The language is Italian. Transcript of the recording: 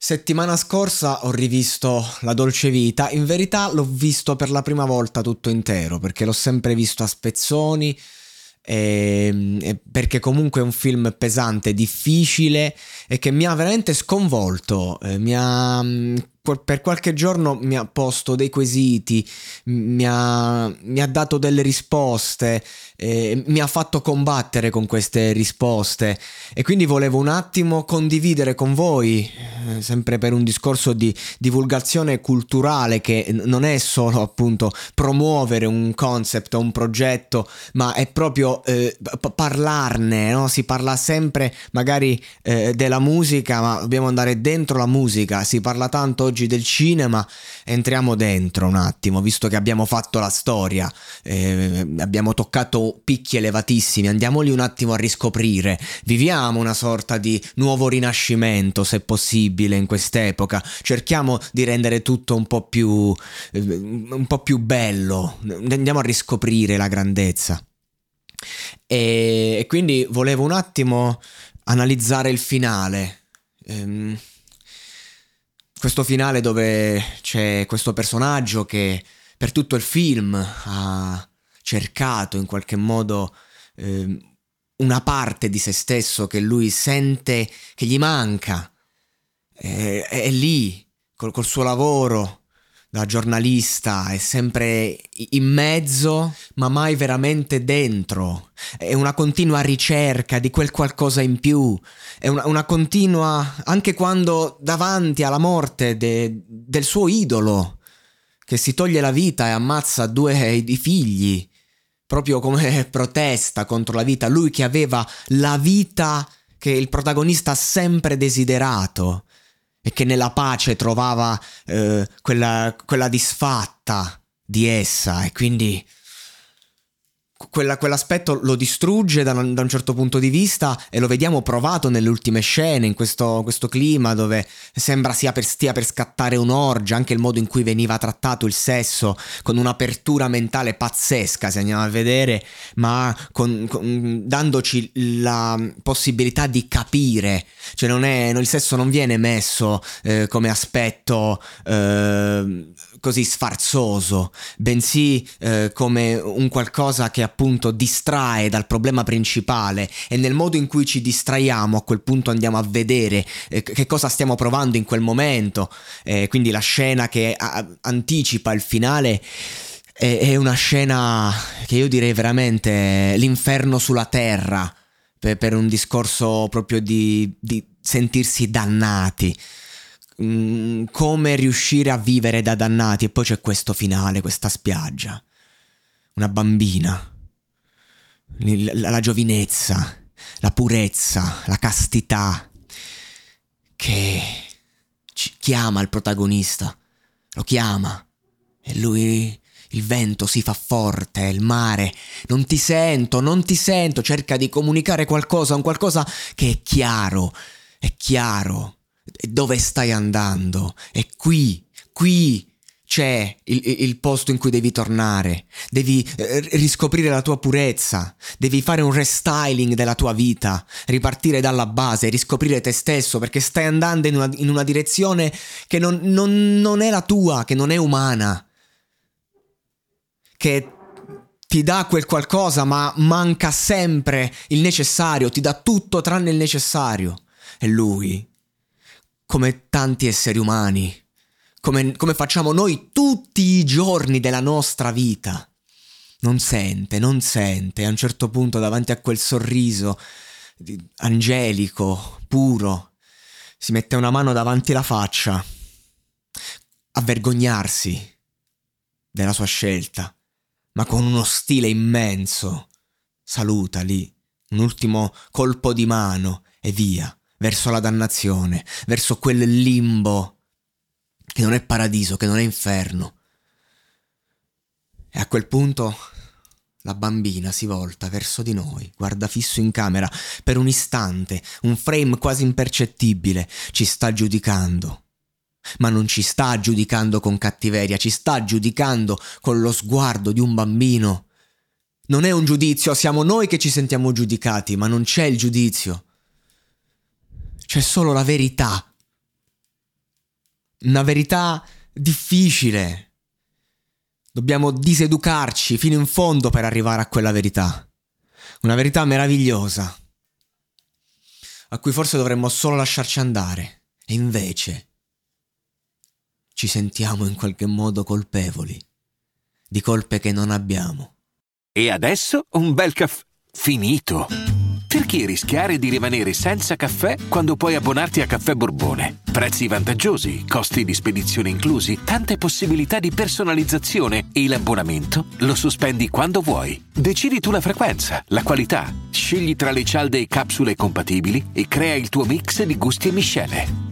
Settimana scorsa ho rivisto La Dolce Vita, in verità l'ho visto per la prima volta tutto intero, perché l'ho sempre visto a spezzoni, e, e perché comunque è un film pesante, difficile e che mi ha veramente sconvolto, eh, mi ha per qualche giorno mi ha posto dei quesiti, mi ha, mi ha dato delle risposte, eh, mi ha fatto combattere con queste risposte e quindi volevo un attimo condividere con voi, eh, sempre per un discorso di divulgazione culturale che non è solo appunto promuovere un concept o un progetto, ma è proprio eh, parlarne, no? si parla sempre magari eh, della musica, ma dobbiamo andare dentro la musica, si parla tanto oggi oggi del cinema, entriamo dentro un attimo, visto che abbiamo fatto la storia, eh, abbiamo toccato picchi elevatissimi, andiamo lì un attimo a riscoprire, viviamo una sorta di nuovo rinascimento, se possibile, in quest'epoca, cerchiamo di rendere tutto un po' più, eh, un po' più bello, andiamo a riscoprire la grandezza. E, e quindi volevo un attimo analizzare il finale. Ehm, questo finale dove c'è questo personaggio che per tutto il film ha cercato in qualche modo eh, una parte di se stesso che lui sente che gli manca. È, è lì, col, col suo lavoro, da giornalista, è sempre in mezzo, ma mai veramente dentro. È una continua ricerca di quel qualcosa in più. È una, una continua, anche quando davanti alla morte de, del suo idolo, che si toglie la vita e ammazza due di figli, proprio come protesta contro la vita, lui che aveva la vita che il protagonista ha sempre desiderato e che nella pace trovava eh, quella, quella disfatta di essa e quindi quella, quell'aspetto lo distrugge da un, da un, certo punto di vista e lo vediamo provato nelle ultime scene, in questo, questo clima dove sembra per, stia per scattare un'orgia, anche il modo in cui veniva trattato il sesso, con un'apertura mentale pazzesca se andiamo a vedere, ma con, con, dandoci la possibilità di capire, cioè non è, il sesso non viene messo eh, come aspetto eh, così sfarzoso, bensì eh, come un qualcosa che appunto distrae dal problema principale. E nel modo in cui ci distraiamo a quel punto andiamo a vedere eh, che cosa stiamo provando in quel momento, eh, quindi la scena che a- anticipa il finale è, è una scena che io direi veramente l'inferno sulla terra per, per un discorso proprio di, di sentirsi dannati. Mm, come riuscire a vivere da dannati e poi c'è questo finale, questa spiaggia. Una bambina. La, la giovinezza, la purezza, la castità che chiama il protagonista. Lo chiama e lui il vento si fa forte, il mare. Non ti sento, non ti sento. Cerca di comunicare qualcosa, un qualcosa che è chiaro, è chiaro dove stai andando? È qui, qui, c'è il, il, posto in cui devi tornare, devi eh, riscoprire la tua purezza, devi fare un restyling della tua vita, ripartire dalla base, riscoprire te stesso perché stai andando in una, in una direzione che non, non, non è la tua, che non è umana, che ti dà quel qualcosa ma manca sempre il necessario, ti dà tutto tranne il necessario. E lui, come tanti esseri umani, come, come facciamo noi tutti i giorni della nostra vita. Non sente, non sente, a un certo punto davanti a quel sorriso angelico, puro, si mette una mano davanti alla faccia, a vergognarsi della sua scelta, ma con uno stile immenso. Saluta lì, un ultimo colpo di mano e via, verso la dannazione, verso quel limbo che non è paradiso, che non è inferno. E a quel punto la bambina si volta verso di noi, guarda fisso in camera, per un istante, un frame quasi impercettibile, ci sta giudicando. Ma non ci sta giudicando con cattiveria, ci sta giudicando con lo sguardo di un bambino. Non è un giudizio, siamo noi che ci sentiamo giudicati, ma non c'è il giudizio. C'è solo la verità una verità difficile. Dobbiamo diseducarci fino in fondo per arrivare a quella verità. Una verità meravigliosa, a cui forse dovremmo solo lasciarci andare. E invece ci sentiamo in qualche modo colpevoli di colpe che non abbiamo. E adesso un bel caffè finito. Perché rischiare di rimanere senza caffè quando puoi abbonarti a Caffè Borbone? Prezzi vantaggiosi, costi di spedizione inclusi, tante possibilità di personalizzazione e l'abbonamento lo sospendi quando vuoi. Decidi tu la frequenza, la qualità, scegli tra le cialde e capsule compatibili e crea il tuo mix di gusti e miscele.